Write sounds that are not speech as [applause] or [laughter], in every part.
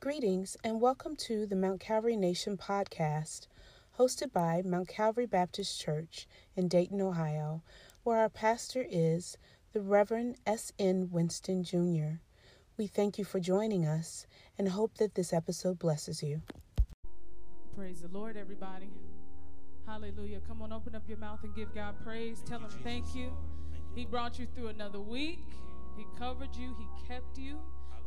Greetings and welcome to the Mount Calvary Nation podcast, hosted by Mount Calvary Baptist Church in Dayton, Ohio, where our pastor is the Reverend S.N. Winston Jr. We thank you for joining us and hope that this episode blesses you. Praise the Lord, everybody. Hallelujah. Come on, open up your mouth and give God praise. Tell Him thank you. He brought you through another week, He covered you, He kept you.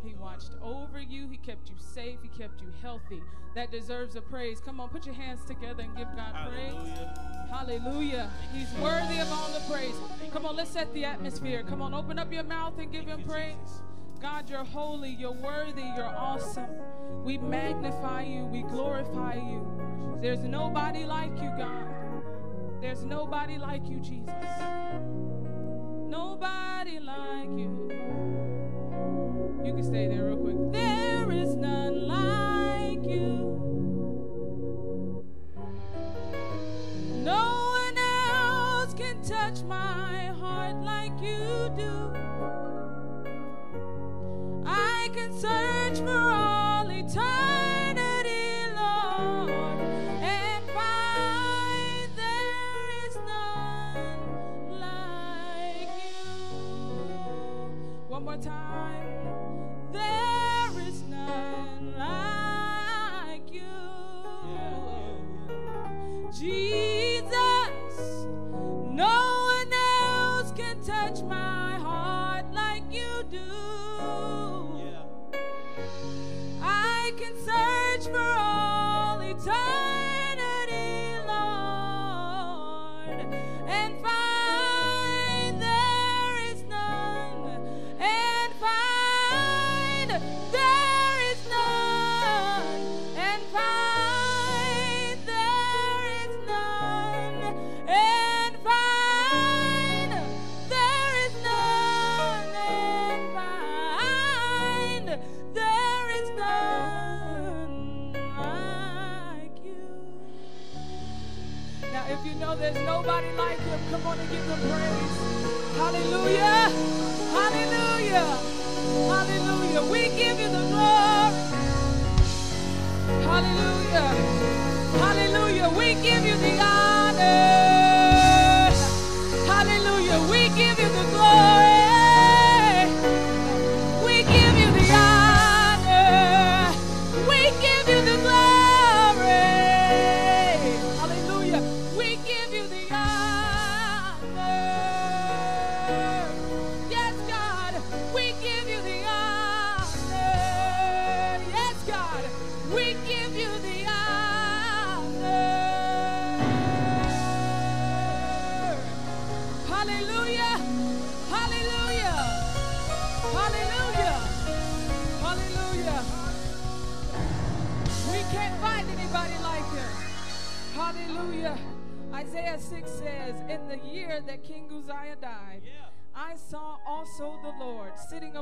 He watched over you. He kept you safe. He kept you healthy. That deserves a praise. Come on, put your hands together and give God praise. Hallelujah. He's worthy of all the praise. Come on, let's set the atmosphere. Come on, open up your mouth and give him praise. God, you're holy, you're worthy, you're awesome. We magnify you, we glorify you. There's nobody like you, God. There's nobody like you, Jesus. Nobody like you. You can stay there real quick. There is none like you. No one else can touch my heart like you do.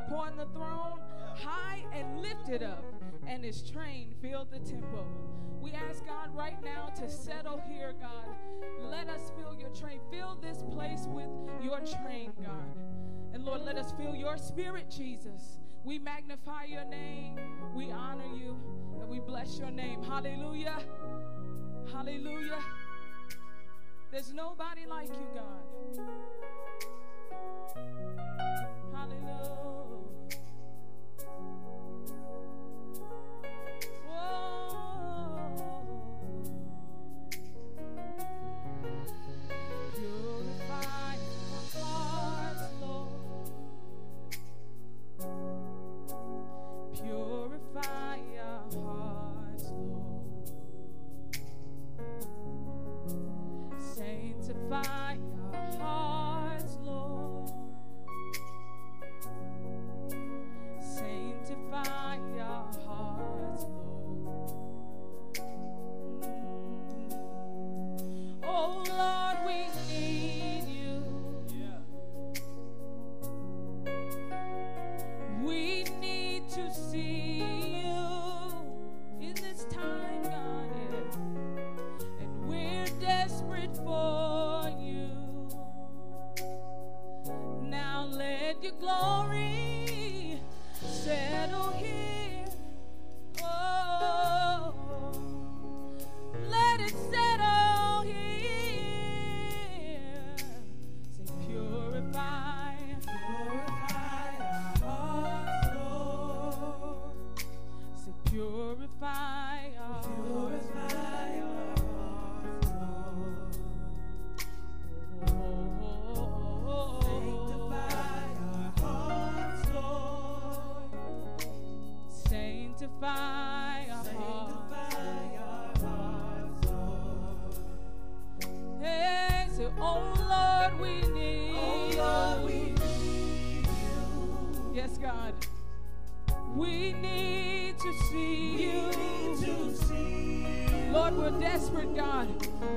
Upon the throne, high and lifted up, and his train filled the temple. We ask God right now to settle here, God. Let us fill your train. Fill this place with your train, God. And Lord, let us feel your spirit, Jesus. We magnify your name, we honor you, and we bless your name. Hallelujah. Hallelujah. There's nobody like you, God. Hallelujah. Oh, we need to see you. To see you. Lord, we're desperate, God.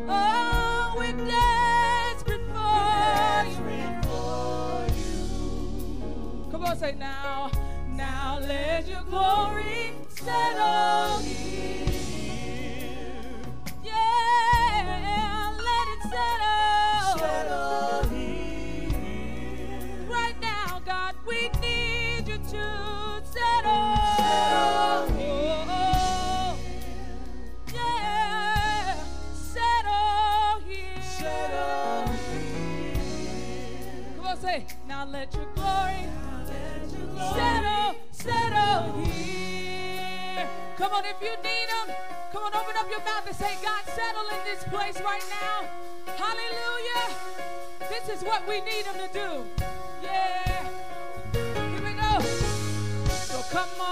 Oh, we're desperate for, we're desperate you. for you. Come on, say now. Now let your glory that all you need Him. Come on, open up your mouth and say, God, settle in this place right now. Hallelujah. This is what we need Him to do. Yeah. Here we go. So come on.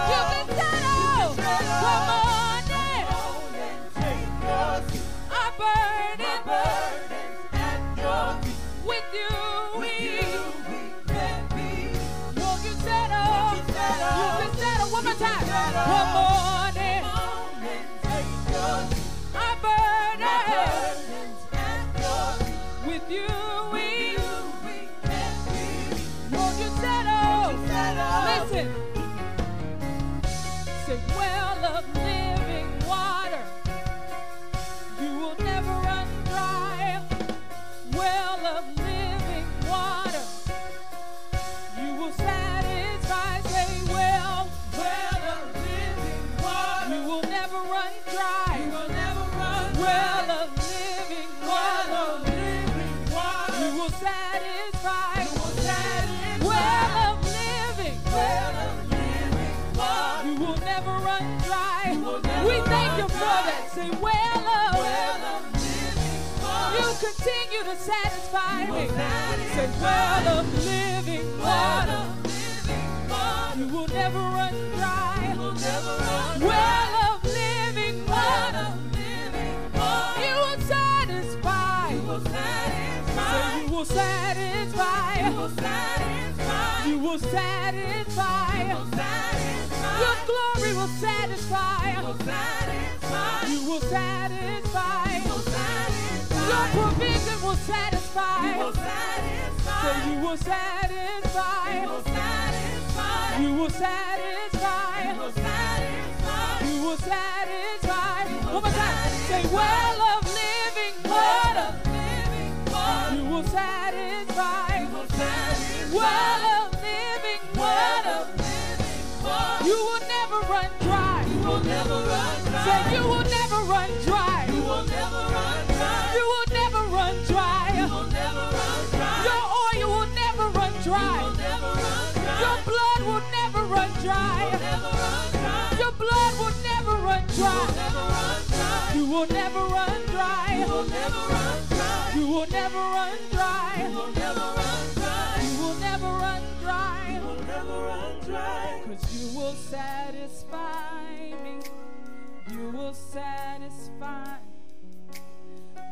said, well of living water. You will never run dry. Well of living water. You will satisfy. You will satisfy. You will satisfy. You will satisfy. Your glory will satisfy. You will satisfy. You will satisfy. Your provision will satisfy. You will satisfy. Say you will satisfy. You will satisfy. You will satisfy. You will satisfy. One more time. Say well. dry. You will never run dry. You will never run dry. You will never run dry. You will never run dry. You will never run dry. You will never run dry. Cause you will satisfy me. You will satisfy.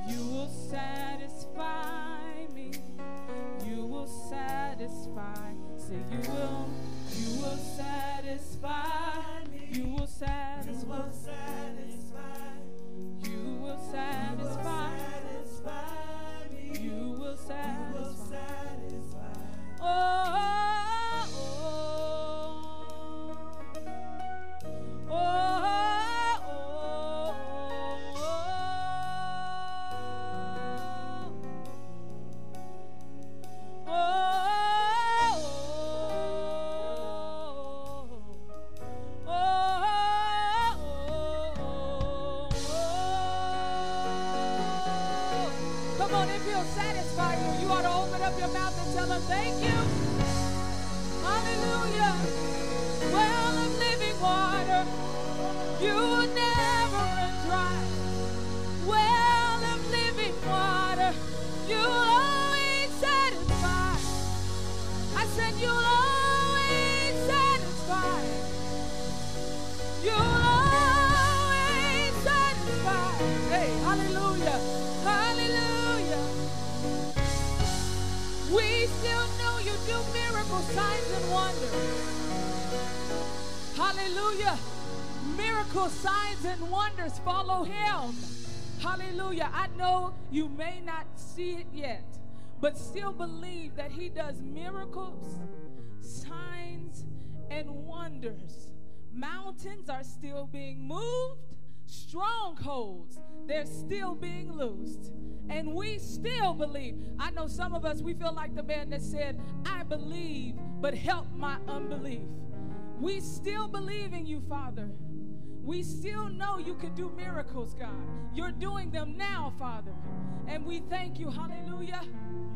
You will satisfy me. You will satisfy. Say you will. You will satisfy. me. You will satisfy. Miracle signs and wonders. Hallelujah. Miracle signs and wonders follow him. Hallelujah. I know you may not see it yet, but still believe that he does miracles, signs, and wonders. Mountains are still being moved, strongholds, they're still being loosed. And we still believe. I know some of us, we feel like the man that said, I believe, but help my unbelief. We still believe in you, Father. We still know you can do miracles, God. You're doing them now, Father. And we thank you. Hallelujah.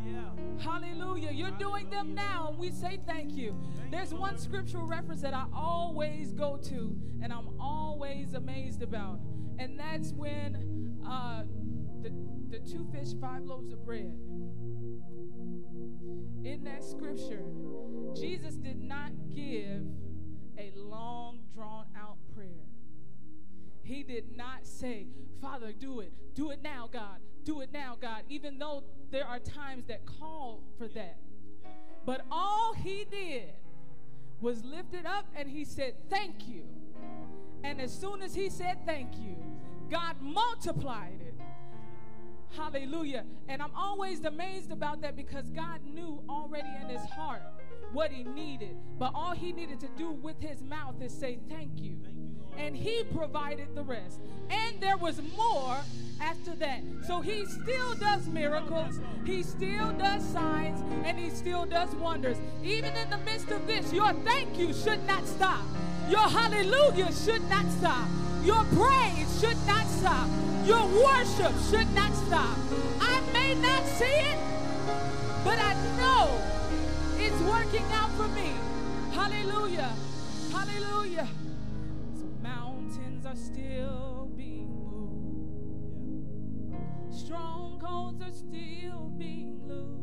Yeah. Hallelujah. You're doing them now, and we say thank you. There's one scriptural reference that I always go to, and I'm always amazed about. And that's when uh, the, the two fish, five loaves of bread. In that scripture, Jesus did not give a long, drawn. He did not say, Father, do it. Do it now, God. Do it now, God. Even though there are times that call for that. But all he did was lift it up and he said, Thank you. And as soon as he said thank you, God multiplied it. Hallelujah. And I'm always amazed about that because God knew already in his heart what he needed. But all he needed to do with his mouth is say thank you. And he provided the rest. And there was more after that. So he still does miracles, he still does signs, and he still does wonders. Even in the midst of this, your thank you should not stop. Your hallelujah should not stop. Your praise should not stop. Your worship should not stop. I may not see it, but I know it's working out for me. Hallelujah. Hallelujah. Mountains are still being moved. Strongholds are still being loosed.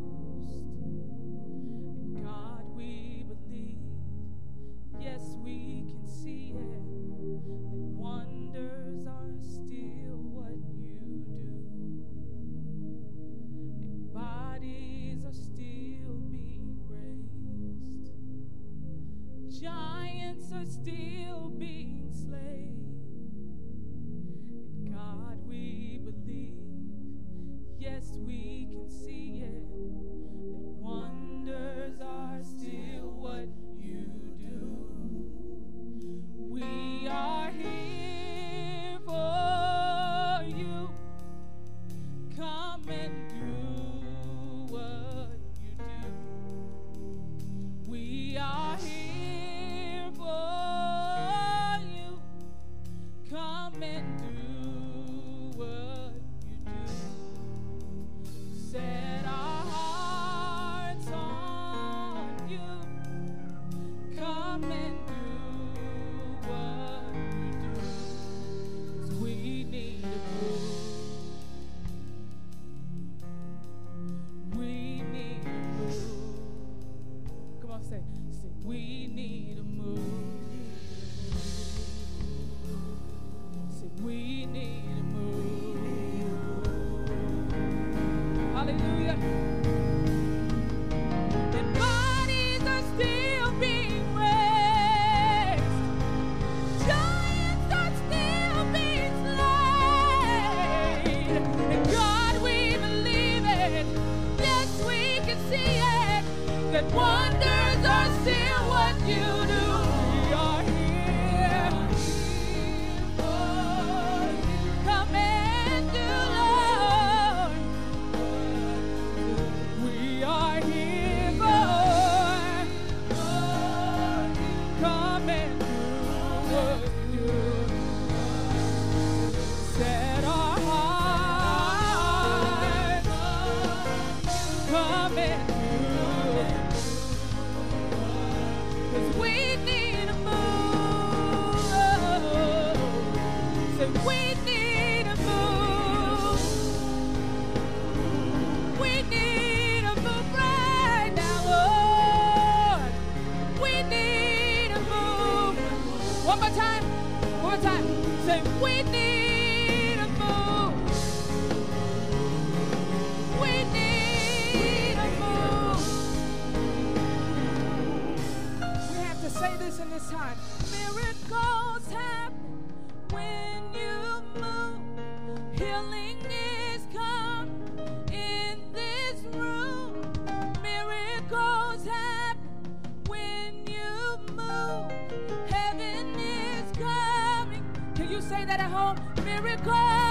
That at home? Miracles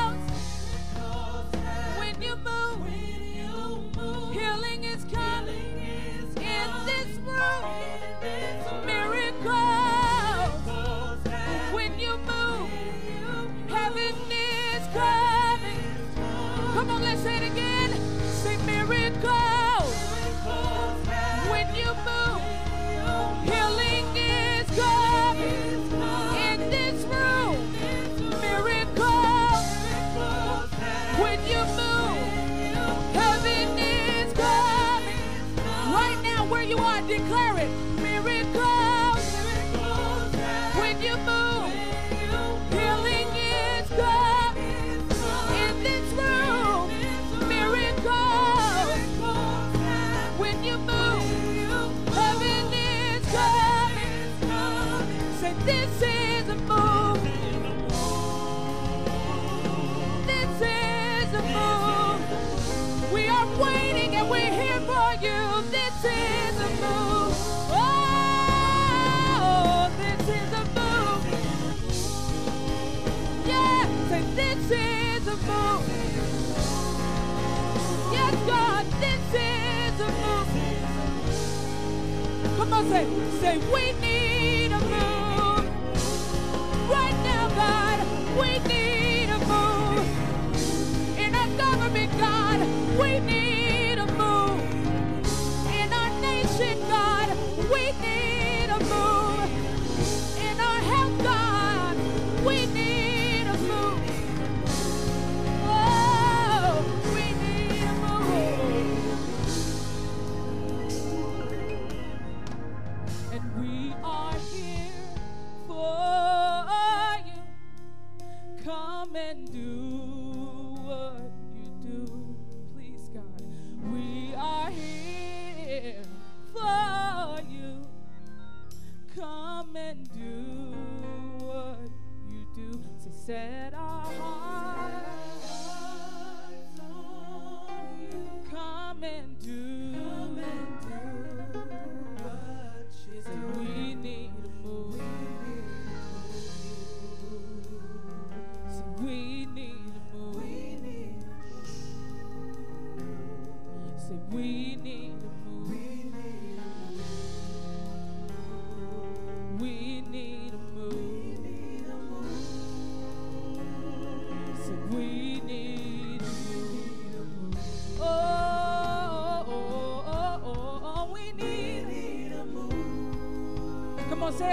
Come on, say, say we need a move. Right now, God, we need a move. In our government, God, we need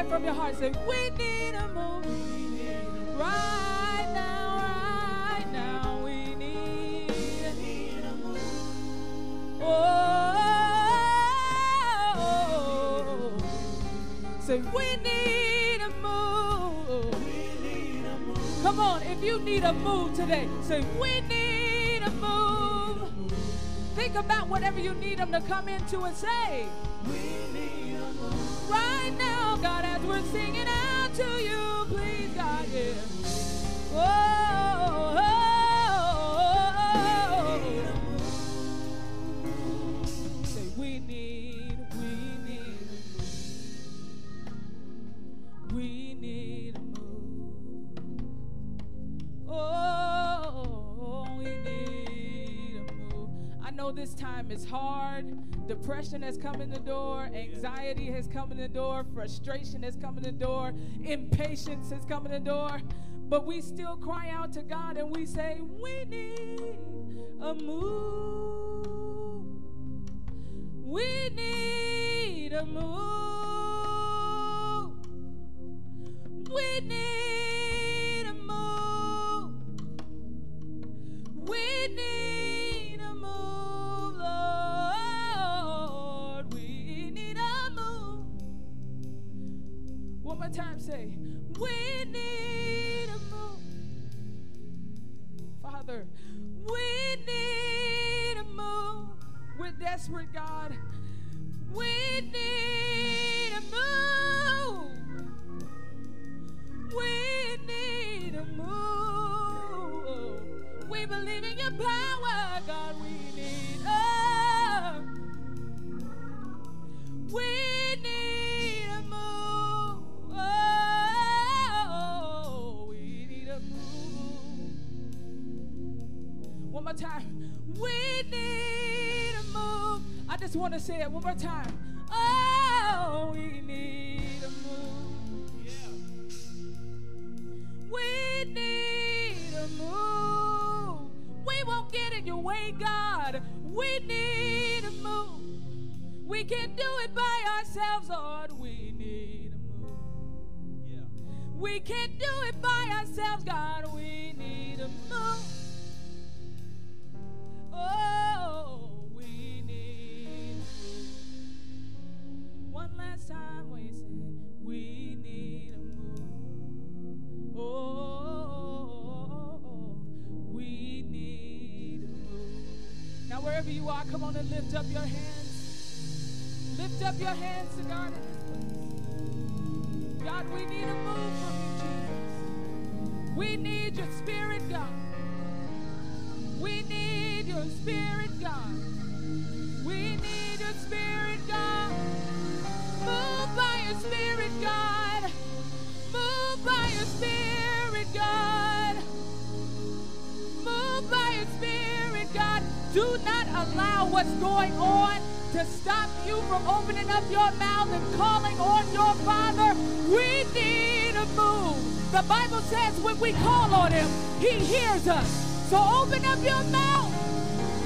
it from your heart. Say, we need a move. Right now, right now, we need a move. Oh, say, we need a move. Come on, if you need a move today, say, we need a move. Think about whatever you need them to come into and say. God, as we're singing out to you, please, God, yeah. Oh, oh, oh. Say, we need, we need, we need a move. Oh, we need a move. I know this time is hard. Depression has come in the door, anxiety has come in the door, frustration has come in the door, impatience has come in the door. But we still cry out to God and we say, We need a move. We need a move. Say it one more time. Oh, we need a move. We need a move. We won't get in your way, God. We need a move. We can't do it by ourselves, Lord. We need a move. We can't do it by ourselves, God. We need a move. Oh, time, say, we need a move. Oh, we need a move. Now, wherever you are, come on and lift up your hands. Lift up your hands to God. God, we need a move from you, Jesus. We need your spirit, God. We need your spirit, God. We need your spirit, God. Move by your spirit, God. Move by your spirit, God. Move by your spirit, God. Do not allow what's going on to stop you from opening up your mouth and calling on your Father. We need a move. The Bible says when we call on Him, He hears us. So open up your mouth.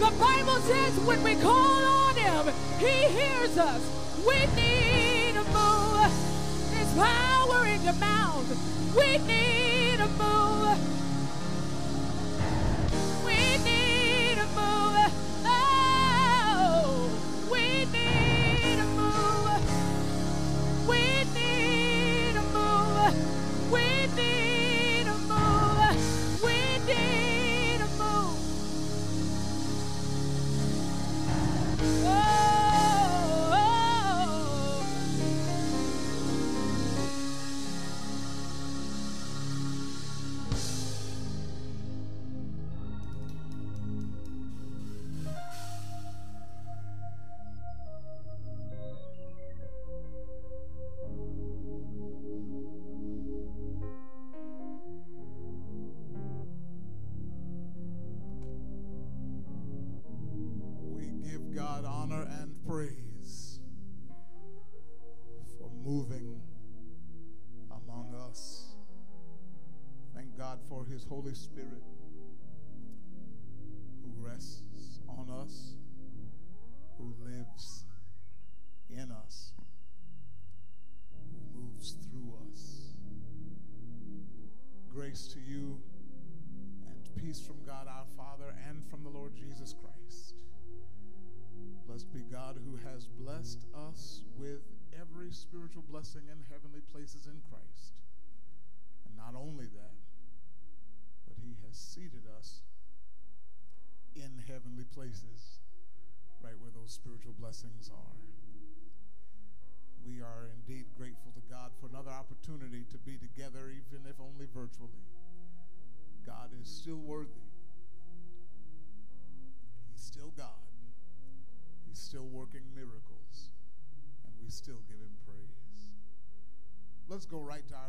The Bible says when we call on Him, He hears us. We need power in your mouth. We need a move. Holy Spirit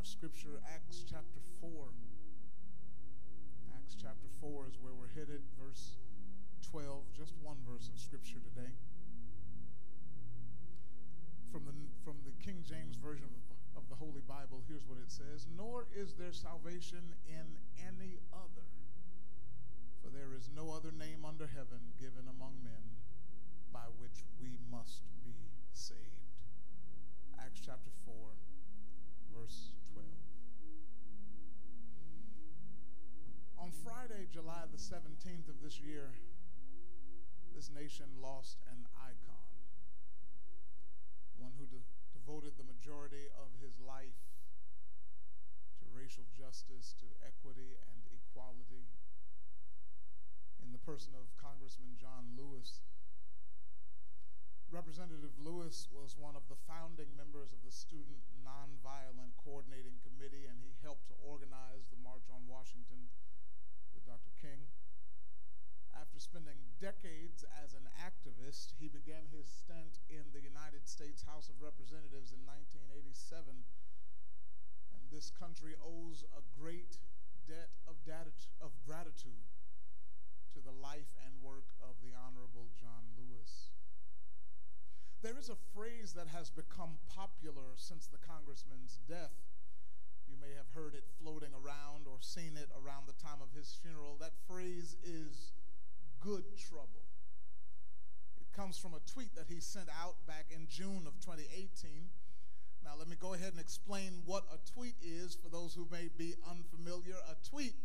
our scripture, Acts chapter 4. Acts chapter 4 is where we're headed, verse 12, just one verse of scripture today. From the, from the King James Version of, of the Holy Bible, here's what it says Nor is there salvation in any other, for there is no other name under heaven given among men by which we must be saved. July the 17th of this year, this nation lost an icon, one who de devoted the majority of his life to racial justice, to equity and equality, in the person of Congressman John Lewis. Representative Lewis was one of the founding members of the Student Nonviolent Coordinating Committee, and he helped to organize the March on Washington Dr. King. After spending decades as an activist, he began his stint in the United States House of Representatives in 1987. And this country owes a great debt of, of gratitude to the life and work of the Honorable John Lewis. There is a phrase that has become popular since the congressman's death. May have heard it floating around or seen it around the time of his funeral. That phrase is good trouble. It comes from a tweet that he sent out back in June of 2018. Now, let me go ahead and explain what a tweet is for those who may be unfamiliar. A tweet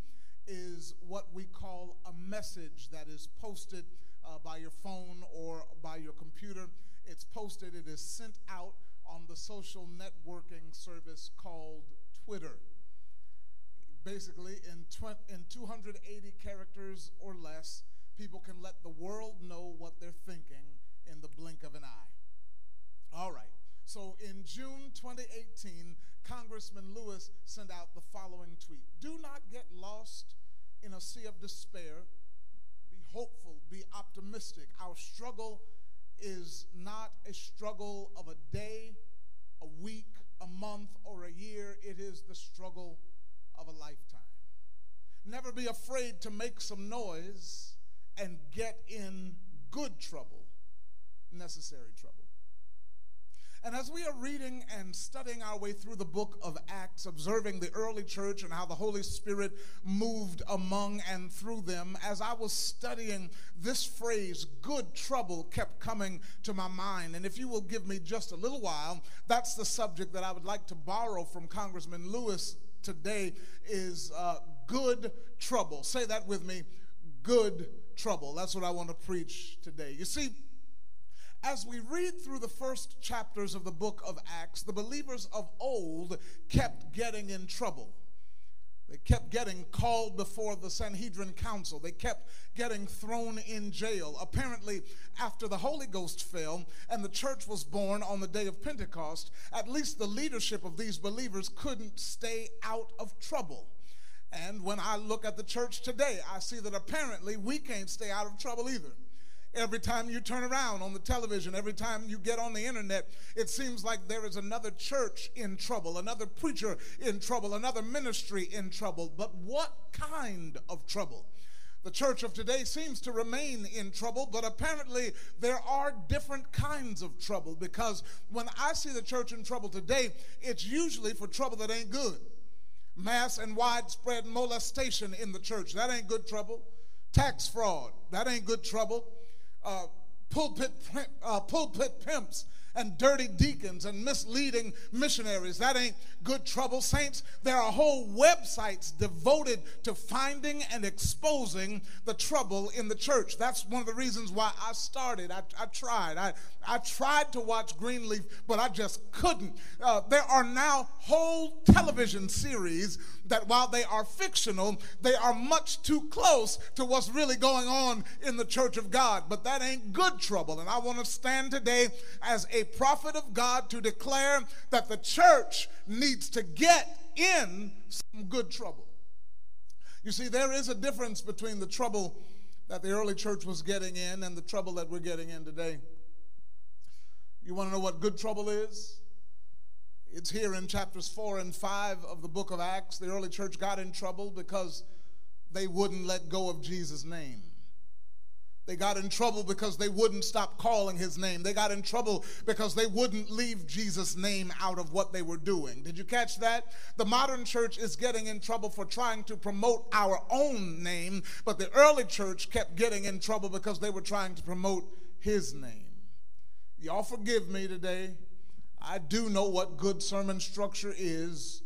is what we call a message that is posted uh, by your phone or by your computer. It's posted, it is sent out on the social networking service called Twitter. Basically, in, in 280 characters or less, people can let the world know what they're thinking in the blink of an eye. All right. So in June 2018, Congressman Lewis sent out the following tweet Do not get lost in a sea of despair. Be hopeful, be optimistic. Our struggle is not a struggle of a day, a week, a month, or a year. It is the struggle of a lifetime. Never be afraid to make some noise and get in good trouble, necessary trouble. And as we are reading and studying our way through the book of Acts, observing the early church and how the Holy Spirit moved among and through them, as I was studying this phrase, good trouble, kept coming to my mind. And if you will give me just a little while, that's the subject that I would like to borrow from Congressman Lewis today is uh, good trouble. Say that with me good trouble. That's what I want to preach today. You see, as we read through the first chapters of the book of Acts, the believers of old kept getting in trouble. They kept getting called before the Sanhedrin Council. They kept getting thrown in jail. Apparently, after the Holy Ghost fell and the church was born on the day of Pentecost, at least the leadership of these believers couldn't stay out of trouble. And when I look at the church today, I see that apparently we can't stay out of trouble either. Every time you turn around on the television, every time you get on the internet, it seems like there is another church in trouble, another preacher in trouble, another ministry in trouble. But what kind of trouble? The church of today seems to remain in trouble, but apparently there are different kinds of trouble because when I see the church in trouble today, it's usually for trouble that ain't good. Mass and widespread molestation in the church, that ain't good trouble. Tax fraud, that ain't good trouble uh, pulpit, uh, pulpit pimps and dirty deacons and misleading missionaries. That ain't good trouble, saints. There are whole websites devoted to finding and exposing the trouble in the church. That's one of the reasons why I started. I, I tried. I, I tried to watch Greenleaf, but I just couldn't. Uh, there are now whole television series that, while they are fictional, they are much too close to what's really going on in the church of God. But that ain't good trouble. And I want to stand today as a prophet of God to declare that the church needs to get in some good trouble. You see, there is a difference between the trouble that the early church was getting in and the trouble that we're getting in today. You want to know what good trouble is? It's here in chapters 4 and 5 of the book of Acts. The early church got in trouble because they wouldn't let go of Jesus' name. They got in trouble because they wouldn't stop calling his name. They got in trouble because they wouldn't leave Jesus' name out of what they were doing. Did you catch that? The modern church is getting in trouble for trying to promote our own name, but the early church kept getting in trouble because they were trying to promote his name. Y'all forgive me today. I do know what good sermon structure is,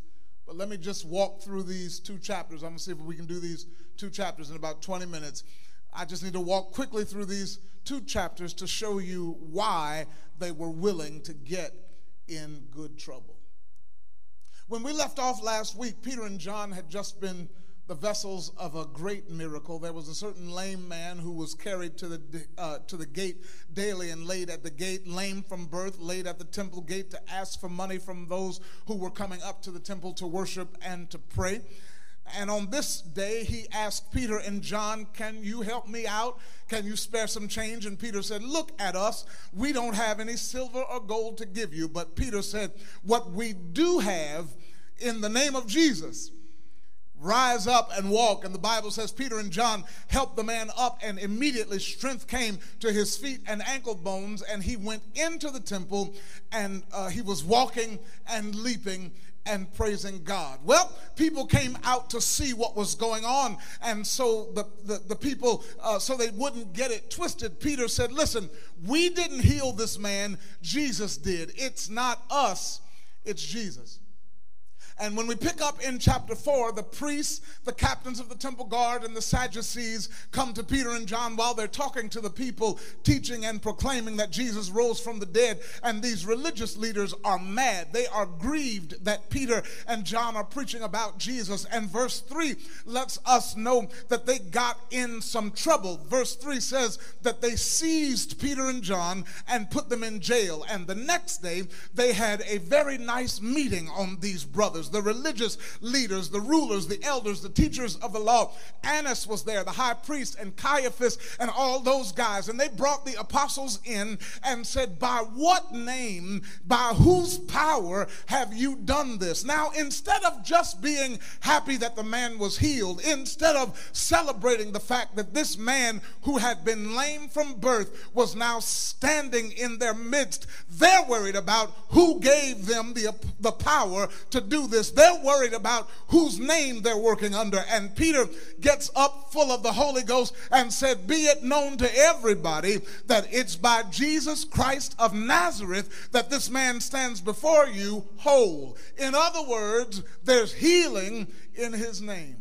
but let me just walk through these two chapters. I'm going to see if we can do these two chapters in about 20 minutes. I just need to walk quickly through these two chapters to show you why they were willing to get in good trouble. When we left off last week, Peter and John had just been the vessels of a great miracle. There was a certain lame man who was carried to the, uh, to the gate daily and laid at the gate, lame from birth, laid at the temple gate to ask for money from those who were coming up to the temple to worship and to pray. And on this day, he asked Peter and John, Can you help me out? Can you spare some change? And Peter said, Look at us. We don't have any silver or gold to give you. But Peter said, What we do have in the name of Jesus rise up and walk. And the Bible says Peter and John helped the man up, and immediately strength came to his feet and ankle bones, and he went into the temple and uh, he was walking and leaping and praising God. Well, people came out to see what was going on, and so the, the, the people, uh, so they wouldn't get it twisted, Peter said, Listen, we didn't heal this man, Jesus did. It's not us, it's Jesus. And when we pick up in chapter 4, the priests, the captains of the temple guard, and the Sadducees come to Peter and John while they're talking to the people, teaching and proclaiming that Jesus rose from the dead. And these religious leaders are mad. They are grieved that Peter and John are preaching about Jesus. And verse 3 lets us know that they got in some trouble. Verse 3 says that they seized Peter and John and put them in jail. And the next day, they had a very nice meeting on these brothers the religious leaders, the rulers, the elders, the teachers of the law. Annas was there, the high priest, and Caiaphas, and all those guys. And they brought the apostles in and said, By what name, by whose power have you done this? Now, instead of just being happy that the man was healed, instead of celebrating the fact that this man who had been lame from birth was now standing in their midst, they're worried about who gave them the, the power to do this this. They're worried about whose name they're working under. And Peter gets up full of the Holy Ghost and said, Be it known to everybody that it's by Jesus Christ of Nazareth that this man stands before you whole. In other words, there's healing in his name.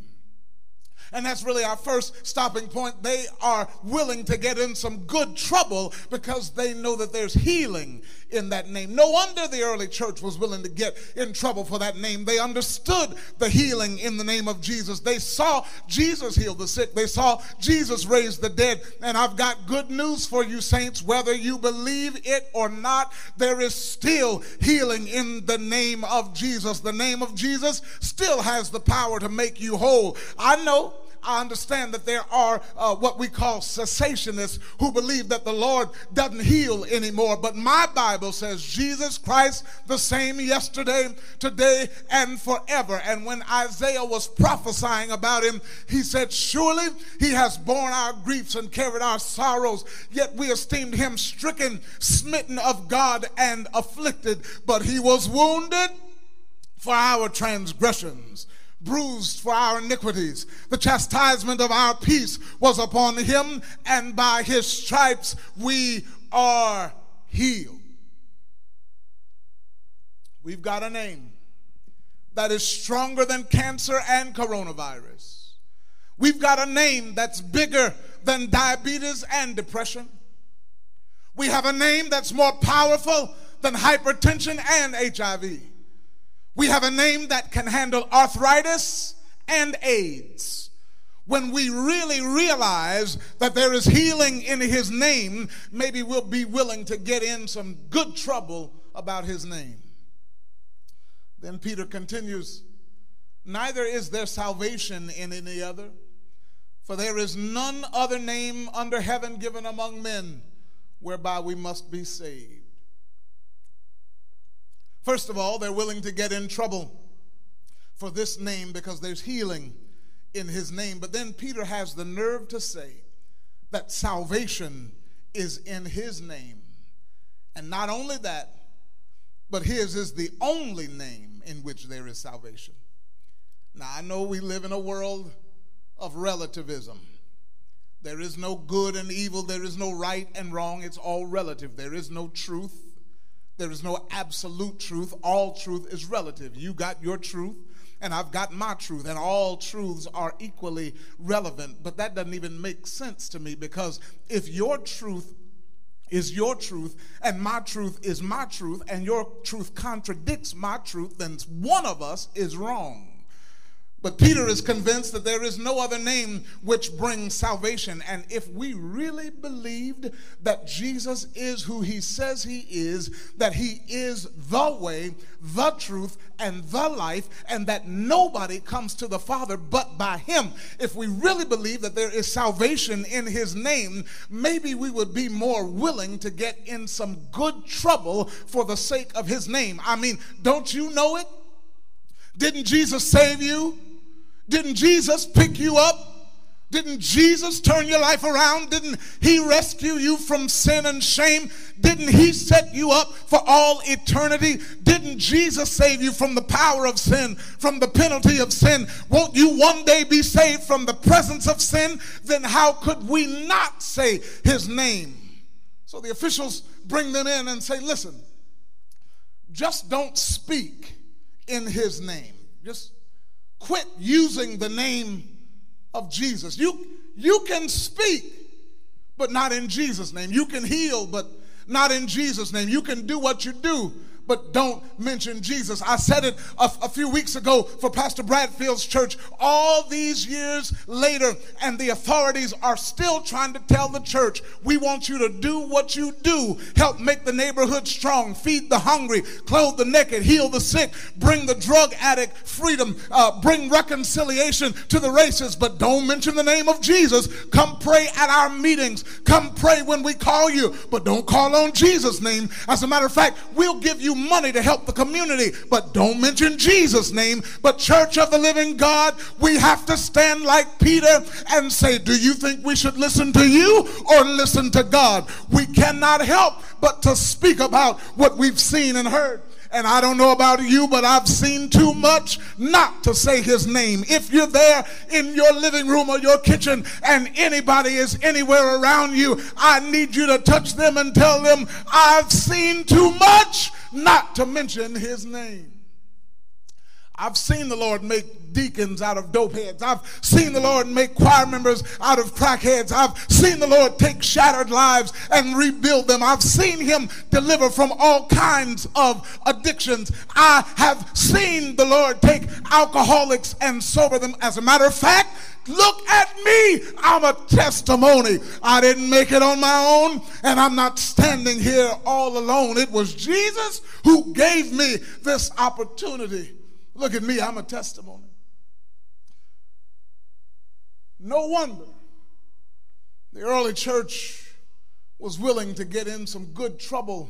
And that's really our first stopping point. They are willing to get in some good trouble because they know that there's healing in that name. No wonder the early church was willing to get in trouble for that name. They understood the healing in the name of Jesus. They saw Jesus heal the sick, they saw Jesus raise the dead. And I've got good news for you, saints. Whether you believe it or not, there is still healing in the name of Jesus. The name of Jesus still has the power to make you whole. I know I understand that there are uh, what we call cessationists who believe that the Lord doesn't heal anymore. But my Bible says Jesus Christ the same yesterday, today, and forever. And when Isaiah was prophesying about him, he said, Surely he has borne our griefs and carried our sorrows, yet we esteemed him stricken, smitten of God, and afflicted. But he was wounded for our transgressions bruised for our iniquities. The chastisement of our peace was upon him, and by his stripes we are healed. We've got a name that is stronger than cancer and coronavirus. We've got a name that's bigger than diabetes and depression. We have a name that's more powerful than hypertension and HIV. We have a name that can handle arthritis and AIDS. When we really realize that there is healing in his name, maybe we'll be willing to get in some good trouble about his name. Then Peter continues Neither is there salvation in any other, for there is none other name under heaven given among men whereby we must be saved. First of all, they're willing to get in trouble for this name because there's healing in his name. But then Peter has the nerve to say that salvation is in his name. And not only that, but his is the only name in which there is salvation. Now, I know we live in a world of relativism. There is no good and evil, there is no right and wrong, it's all relative. There is no truth, there is no absolute truth. All truth is relative. You got your truth, and I've got my truth, and all truths are equally relevant. But that doesn't even make sense to me because if your truth is your truth, and my truth is my truth, and your truth contradicts my truth, then one of us is wrong. But Peter is convinced that there is no other name which brings salvation. And if we really believed that Jesus is who he says he is, that he is the way, the truth, and the life, and that nobody comes to the Father but by him, if we really believe that there is salvation in his name, maybe we would be more willing to get in some good trouble for the sake of his name. I mean, don't you know it? Didn't Jesus save you? Didn't Jesus pick you up? Didn't Jesus turn your life around? Didn't He rescue you from sin and shame? Didn't He set you up for all eternity? Didn't Jesus save you from the power of sin, from the penalty of sin? Won't you one day be saved from the presence of sin? Then how could we not say His name? So the officials bring them in and say, listen, just don't speak in His name. Just quit using the name of Jesus. You, you can speak, but not in Jesus' name. You can heal, but not in Jesus' name. You can do what you do, but don't mention Jesus. I said it a, few weeks ago for Pastor Bradfield's church. All these years later, and the authorities are still trying to tell the church, we want you to do what you do. Help make the neighborhood strong, feed the hungry, clothe the naked, heal the sick, bring the drug addict freedom, uh, bring reconciliation to the races, but don't mention the name of Jesus. Come pray at our meetings. Come pray when we call you, but don't call on Jesus' name. As a matter of fact, we'll give you money to help the community, but don't mention Jesus' name. But, Church of the Living God, we have to stand like Peter and say, Do you think we should listen to you or listen to God? We cannot help but to speak about what we've seen and heard. And I don't know about you, but I've seen too much not to say his name. If you're there in your living room or your kitchen and anybody is anywhere around you, I need you to touch them and tell them, I've seen too much not to mention his name. I've seen the Lord make deacons out of dope heads. I've seen the Lord make choir members out of crackheads. I've seen the Lord take shattered lives and rebuild them. I've seen him deliver from all kinds of addictions. I have seen the Lord take alcoholics and sober them. As a matter of fact, Look at me. I'm a testimony. I didn't make it on my own, and I'm not standing here all alone. It was Jesus who gave me this opportunity. Look at me, I'm a testimony. No wonder the early church was willing to get in some good trouble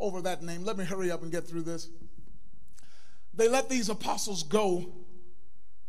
over that name. Let me hurry up and get through this. They let these apostles go.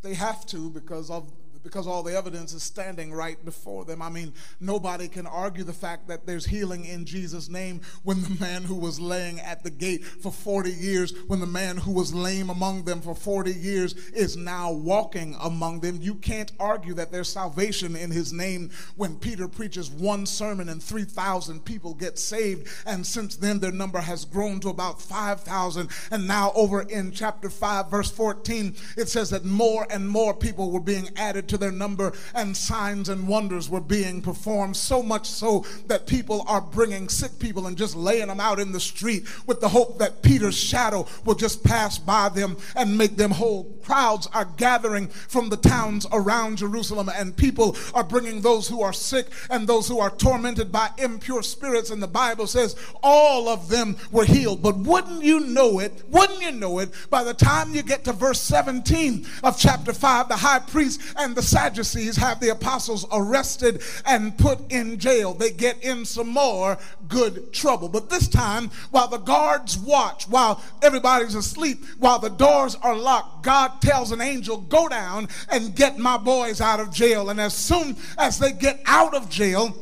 They have to because of because all the evidence is standing right before them. I mean, nobody can argue the fact that there's healing in Jesus' name when the man who was laying at the gate for 40 years, when the man who was lame among them for 40 years is now walking among them. You can't argue that there's salvation in his name when Peter preaches one sermon and 3,000 people get saved. And since then, their number has grown to about 5,000. And now, over in chapter 5, verse 14, it says that more and more people were being added to their number, and signs and wonders were being performed. So much so that people are bringing sick people and just laying them out in the street with the hope that Peter's shadow will just pass by them and make them whole. Crowds are gathering from the towns around Jerusalem, and people are bringing those who are sick and those who are tormented by impure spirits. And the Bible says all of them were healed. But wouldn't you know it? Wouldn't you know it? By the time you get to verse 17 of chapter 5, the high priest and the the Sadducees have the apostles arrested and put in jail. They get in some more good trouble. But this time, while the guards watch, while everybody's asleep, while the doors are locked, God tells an angel, Go down and get my boys out of jail. And as soon as they get out of jail,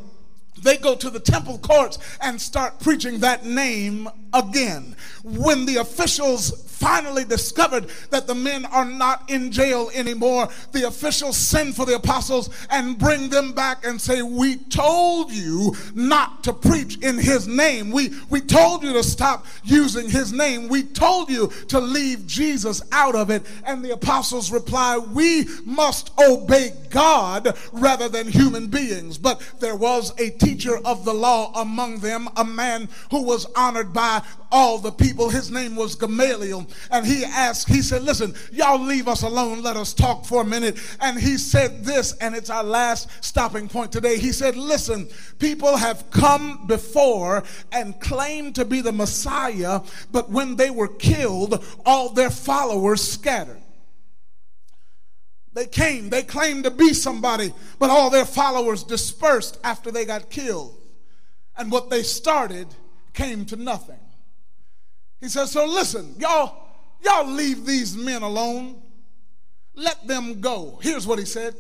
they go to the temple courts and start preaching that name again. When the officials finally discovered that the men are not in jail anymore, the officials send for the apostles and bring them back and say, We told you not to preach in his name. We, we told you to stop using his name. We told you to leave Jesus out of it. And the apostles reply, We must obey God rather than human beings. But there was a teacher of the law among them, a man who was honored by all the people. His name was Gamaliel. And he asked, he said, Listen, y'all leave us alone. Let us talk for a minute. And he said this, and it's our last stopping point today. He said, Listen, people have come before and claimed to be the Messiah, but when they were killed, all their followers scattered. They came, they claimed to be somebody, but all their followers dispersed after they got killed. And what they started came to nothing. He says, So listen, y'all, y'all leave these men alone. Let them go. Here's what he said.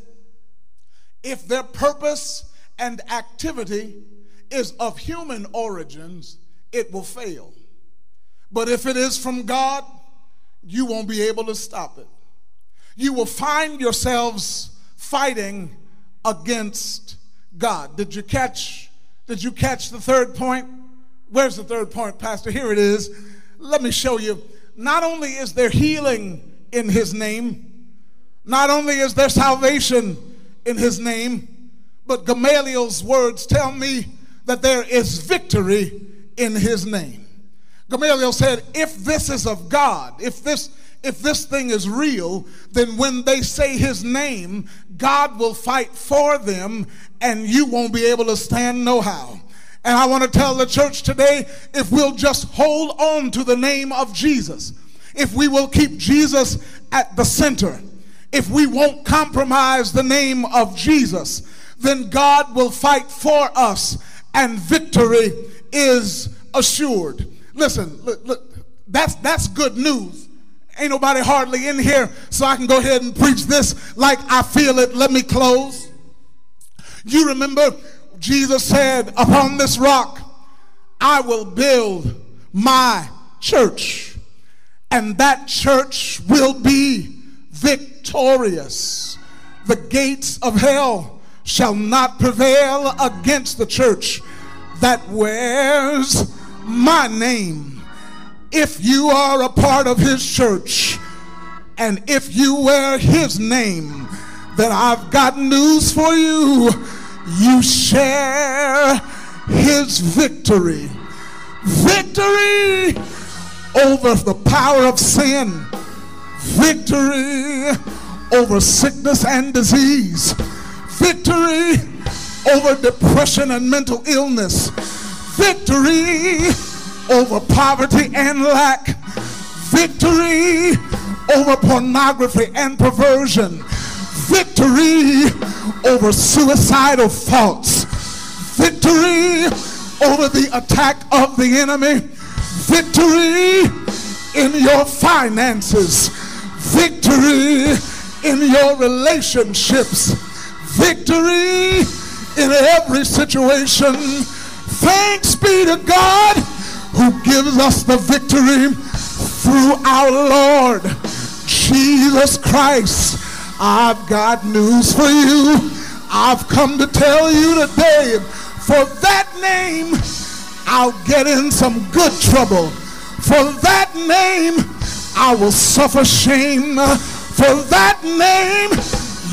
If their purpose and activity is of human origins, it will fail. But if it is from God, you won't be able to stop it. You will find yourselves fighting against God. Did you catch did you catch the third point? Where's the third point, pastor? Here it is. Let me show you. Not only is there healing in his name, not only is there salvation in his name, but Gamaliel's words tell me that there is victory in his name. Gamaliel said, if this is of God, if this if this thing is real, then when they say his name, God will fight for them and you won't be able to stand no how. And I want to tell the church today if we'll just hold on to the name of Jesus, if we will keep Jesus at the center, if we won't compromise the name of Jesus, then God will fight for us and victory is assured. Listen, look, look, that's, that's good news. Ain't nobody hardly in here, so I can go ahead and preach this like I feel it. Let me close. You remember Jesus said, Upon this rock I will build my church, and that church will be victorious. The gates of hell shall not prevail against the church that wears my name. If you are a part of his church, and if you wear his name, then I've got news for you you share his victory. Victory over the power of sin, victory over sickness and disease, victory over depression and mental illness, victory over poverty and lack, victory over pornography and perversion victory over suicidal thoughts, victory over the attack of the enemy, victory in your finances, victory in your relationships, victory in every situation. Thanks be to God who gives us the victory through our Lord Jesus Christ. I've got news for you. I've come to tell you today, for that name, I'll get in some good trouble. For that name, I will suffer shame. For that name,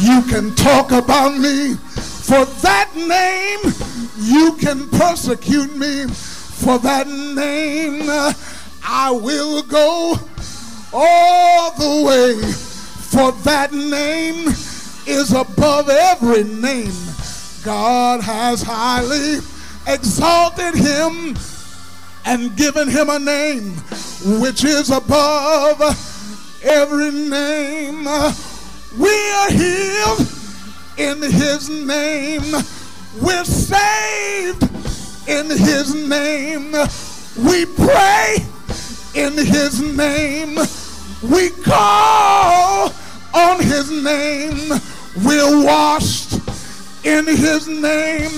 you can talk about me. For that name, you can persecute me. For that name, I will go all the way. For that name is above every name. God has highly exalted him and given him a name which is above every name. We are healed in his name. We're saved in his name. We pray in his name. We call on his name. We're washed in his name.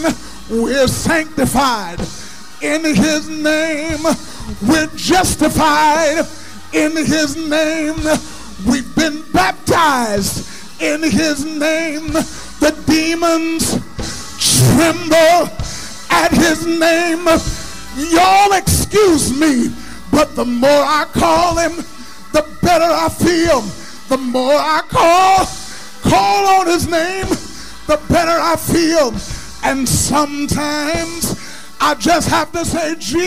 We're sanctified in his name. We're justified in his name. We've been baptized in his name. The demons tremble at his name. Y'all excuse me, but the more I call him, the better I feel. The more I call, call on his name, the better I feel. And sometimes I just have to say, Jesus.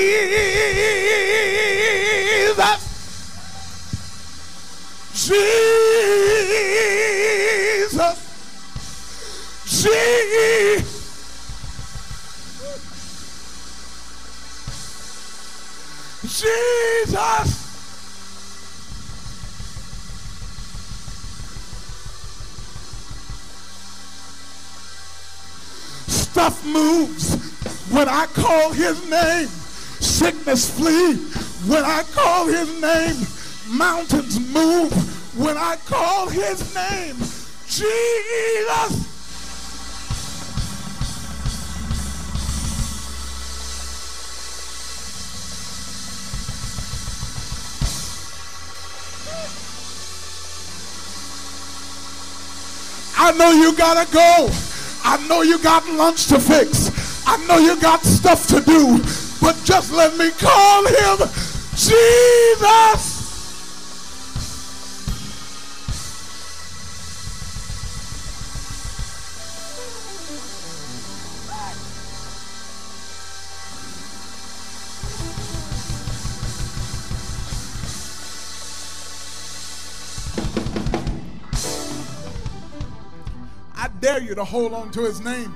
Jesus. Jesus. Jesus. Stuff moves when I call his name. Sickness flee when I call his name. Mountains move when I call his name. Jesus. I know you gotta go. I know you got lunch to fix. I know you got stuff to do. But just let me call him Jesus. Dare you to hold on to his name.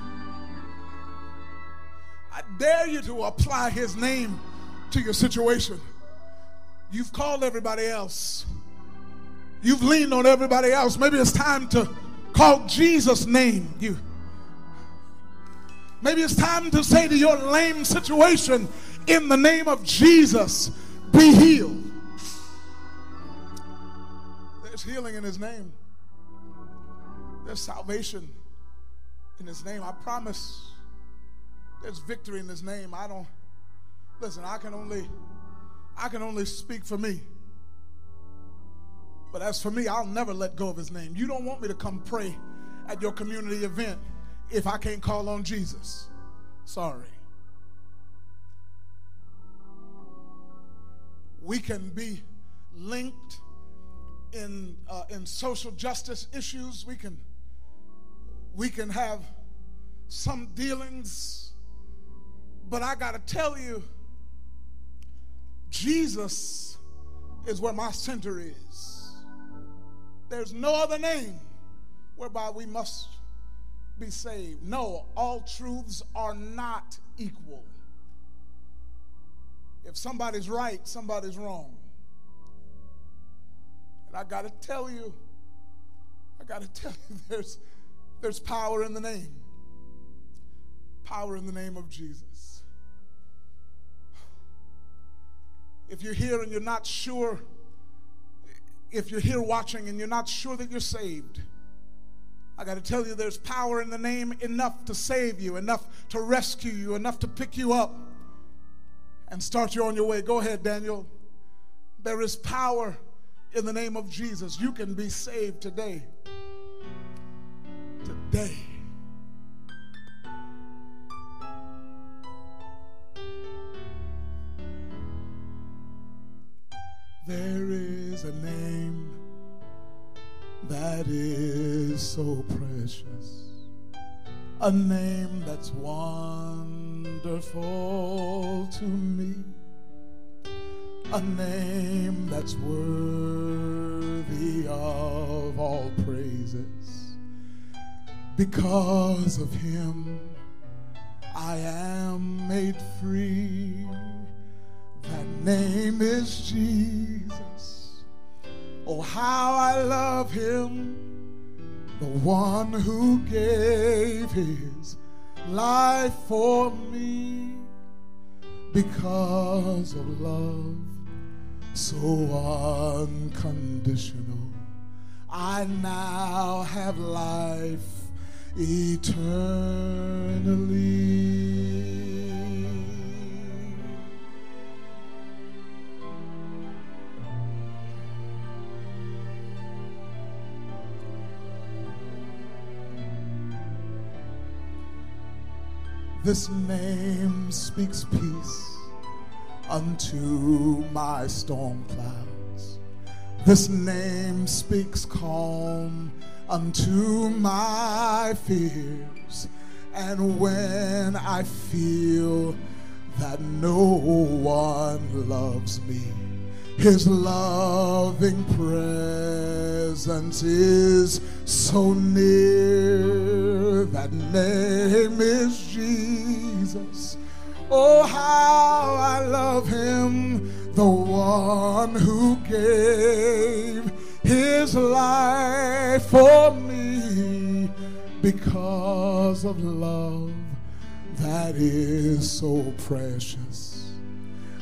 I dare you to apply his name to your situation. You've called everybody else. You've leaned on everybody else. Maybe it's time to call Jesus' name. You. Maybe it's time to say to your lame situation, in the name of Jesus, be healed. There's healing in his name. There's salvation in his name. I promise there's victory in his name. I don't listen, I can only I can only speak for me. But as for me, I'll never let go of his name. You don't want me to come pray at your community event if I can't call on Jesus. Sorry. We can be linked in uh, in social justice issues. We can we can have some dealings, but I got to tell you, Jesus is where my center is. There's no other name whereby we must be saved. No, all truths are not equal. If somebody's right, somebody's wrong. And I got to tell you, I got to [laughs] tell you, there's there's power in the name. Power in the name of Jesus. If you're here and you're not sure, if you're here watching and you're not sure that you're saved, I got to tell you there's power in the name enough to save you, enough to rescue you, enough to pick you up and start you on your way. Go ahead, Daniel. There is power in the name of Jesus. You can be saved today today. There is a name that is so precious, a name that's wonderful to me, a name that's worthy of all praises. Because of him, I am made free. That name is Jesus. Oh, how I love him, the one who gave his life for me because of love so unconditional. I now have life eternally. This name speaks peace unto my storm clouds. This name speaks calm unto my fears. And when I feel that no one loves me, his loving presence is so near. That name is Jesus. Oh, how I love him, the one who gave his life for me because of love that is so precious.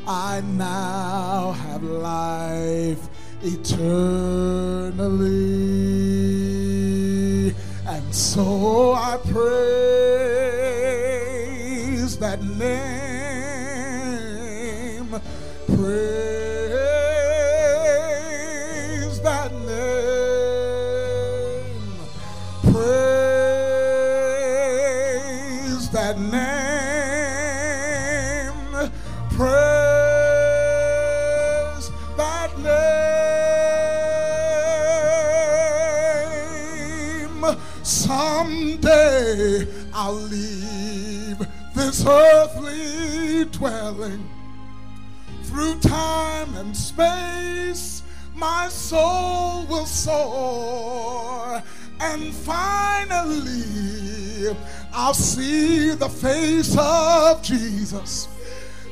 I now have life eternally. And so I praise that name. Praise earthly dwelling through time and space, my soul will soar. And finally, I'll see the face of Jesus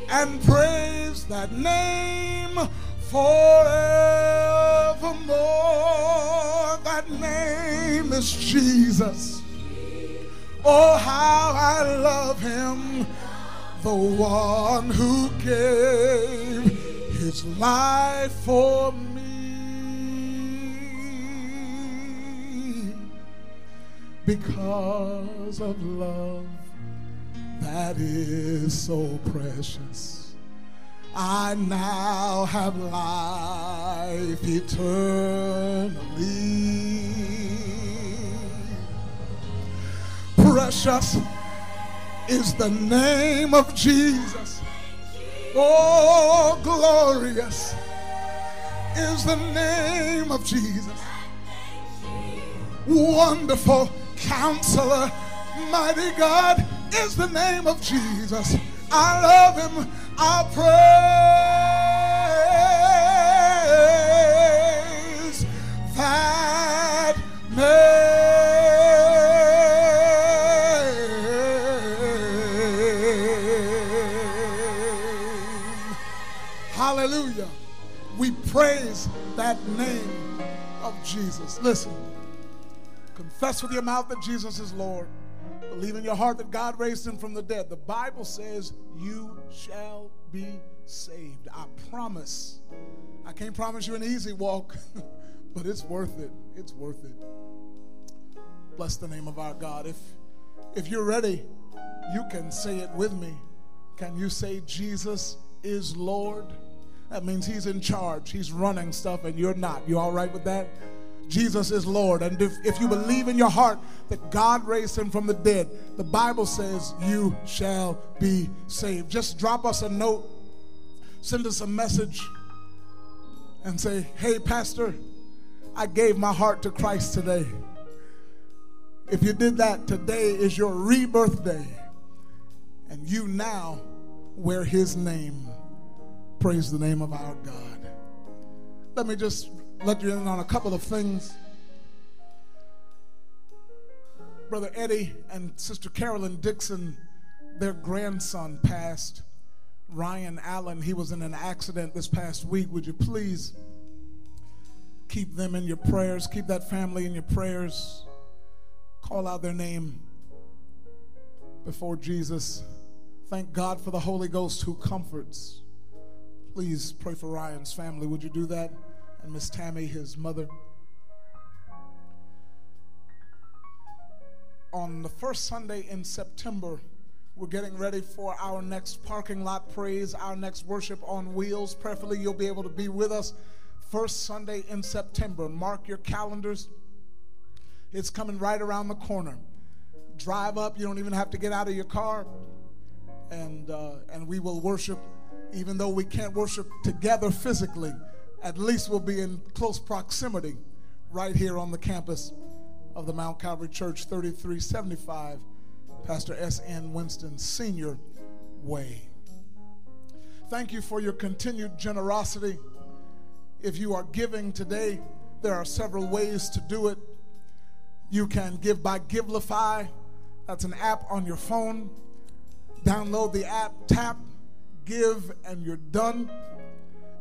and praise that name forevermore. That name is Jesus. Oh, how I love him the one who gave his life for me. Because of love that is so precious, I now have life eternally. Precious is the name of Jesus. Oh, glorious is the name of Jesus. Wonderful counselor, mighty God is the name of Jesus. I love him. I praise that name of Jesus. Listen, confess with your mouth that Jesus is Lord. Believe in your heart that God raised him from the dead. The Bible says, You shall be saved. I promise. I can't promise you an easy walk, [laughs] but it's worth it. It's worth it. Bless the name of our God. If if you're ready, you can say it with me. Can you say Jesus is Lord? That means he's in charge. He's running stuff and you're not. You all right with that? Jesus is Lord. And if, if you believe in your heart that God raised him from the dead, the Bible says you shall be saved. Just drop us a note, send us a message, and say, Hey, Pastor, I gave my heart to Christ today. If you did that, today is your rebirth day. And you now wear his name. Praise the name of our God. Let me just let you in on a couple of things. Brother Eddie and Sister Carolyn Dixon, their grandson passed. Ryan Allen, he was in an accident this past week. Would you please keep them in your prayers? Keep that family in your prayers. Call out their name before Jesus. Thank God for the Holy Ghost who comforts. Please pray for Ryan's family. Would you do that? And Miss Tammy, his mother. On the first Sunday in September, we're getting ready for our next parking lot praise, our next worship on wheels. Preferably, you'll be able to be with us first Sunday in September. Mark your calendars. It's coming right around the corner. Drive up, you don't even have to get out of your car. and uh, and we will worship, even though we can't worship together physically. At least we'll be in close proximity, right here on the campus of the Mount Calvary Church, 3375 Pastor S.N. Winston Senior Way. Thank you for your continued generosity. If you are giving today, there are several ways to do it. You can give by Givelify. That's an app on your phone. Download the app, tap, give, and you're done.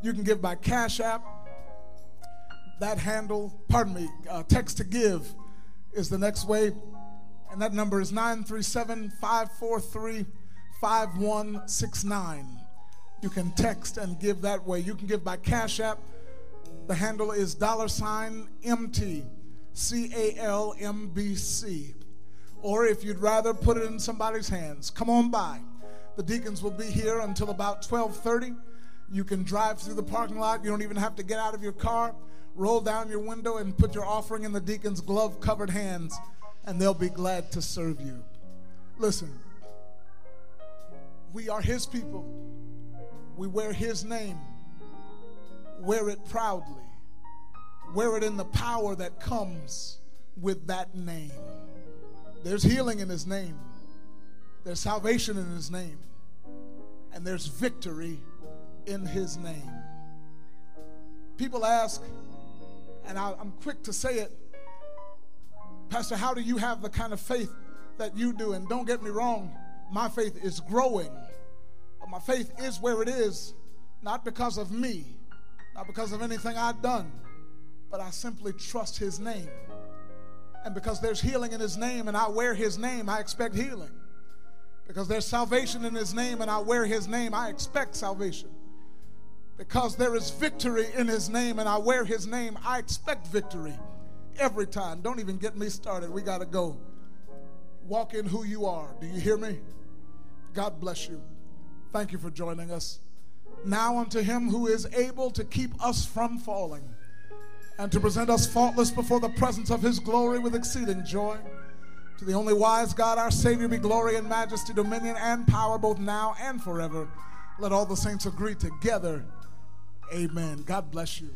You can give by Cash App. That handle, pardon me, uh, text to give is the next way. And that number is 937 543 5169. You can text and give that way. You can give by Cash App. The handle is dollar sign MT C A L M B C. Or if you'd rather put it in somebody's hands, come on by. The deacons will be here until about 12:30. You can drive through the parking lot. You don't even have to get out of your car. Roll down your window and put your offering in the deacon's glove-covered hands, and they'll be glad to serve you. Listen, we are his people. We wear his name. Wear it proudly. Wear it in the power that comes with that name. There's healing in his name. There's salvation in his name. And there's victory in his name. People ask, and I, am quick to say it, Pastor, how do you have the kind of faith that you do? And don't get me wrong, my faith is growing. But my faith is where it is, not because of me, not because of anything I've done, but I simply trust his name. And because there's healing in his name and I wear his name, I expect healing. Because there's salvation in his name and I wear his name, I expect salvation. Because there is victory in his name and I wear his name, I expect victory every time. Don't even get me started. We got to go. Walk in who you are. Do you hear me? God bless you. Thank you for joining us. Now unto him who is able to keep us from falling and to present us faultless before the presence of his glory with exceeding joy. To the only wise God, our Savior, be glory and majesty, dominion and power both now and forever. Let all the saints agree together. Amen. God bless you.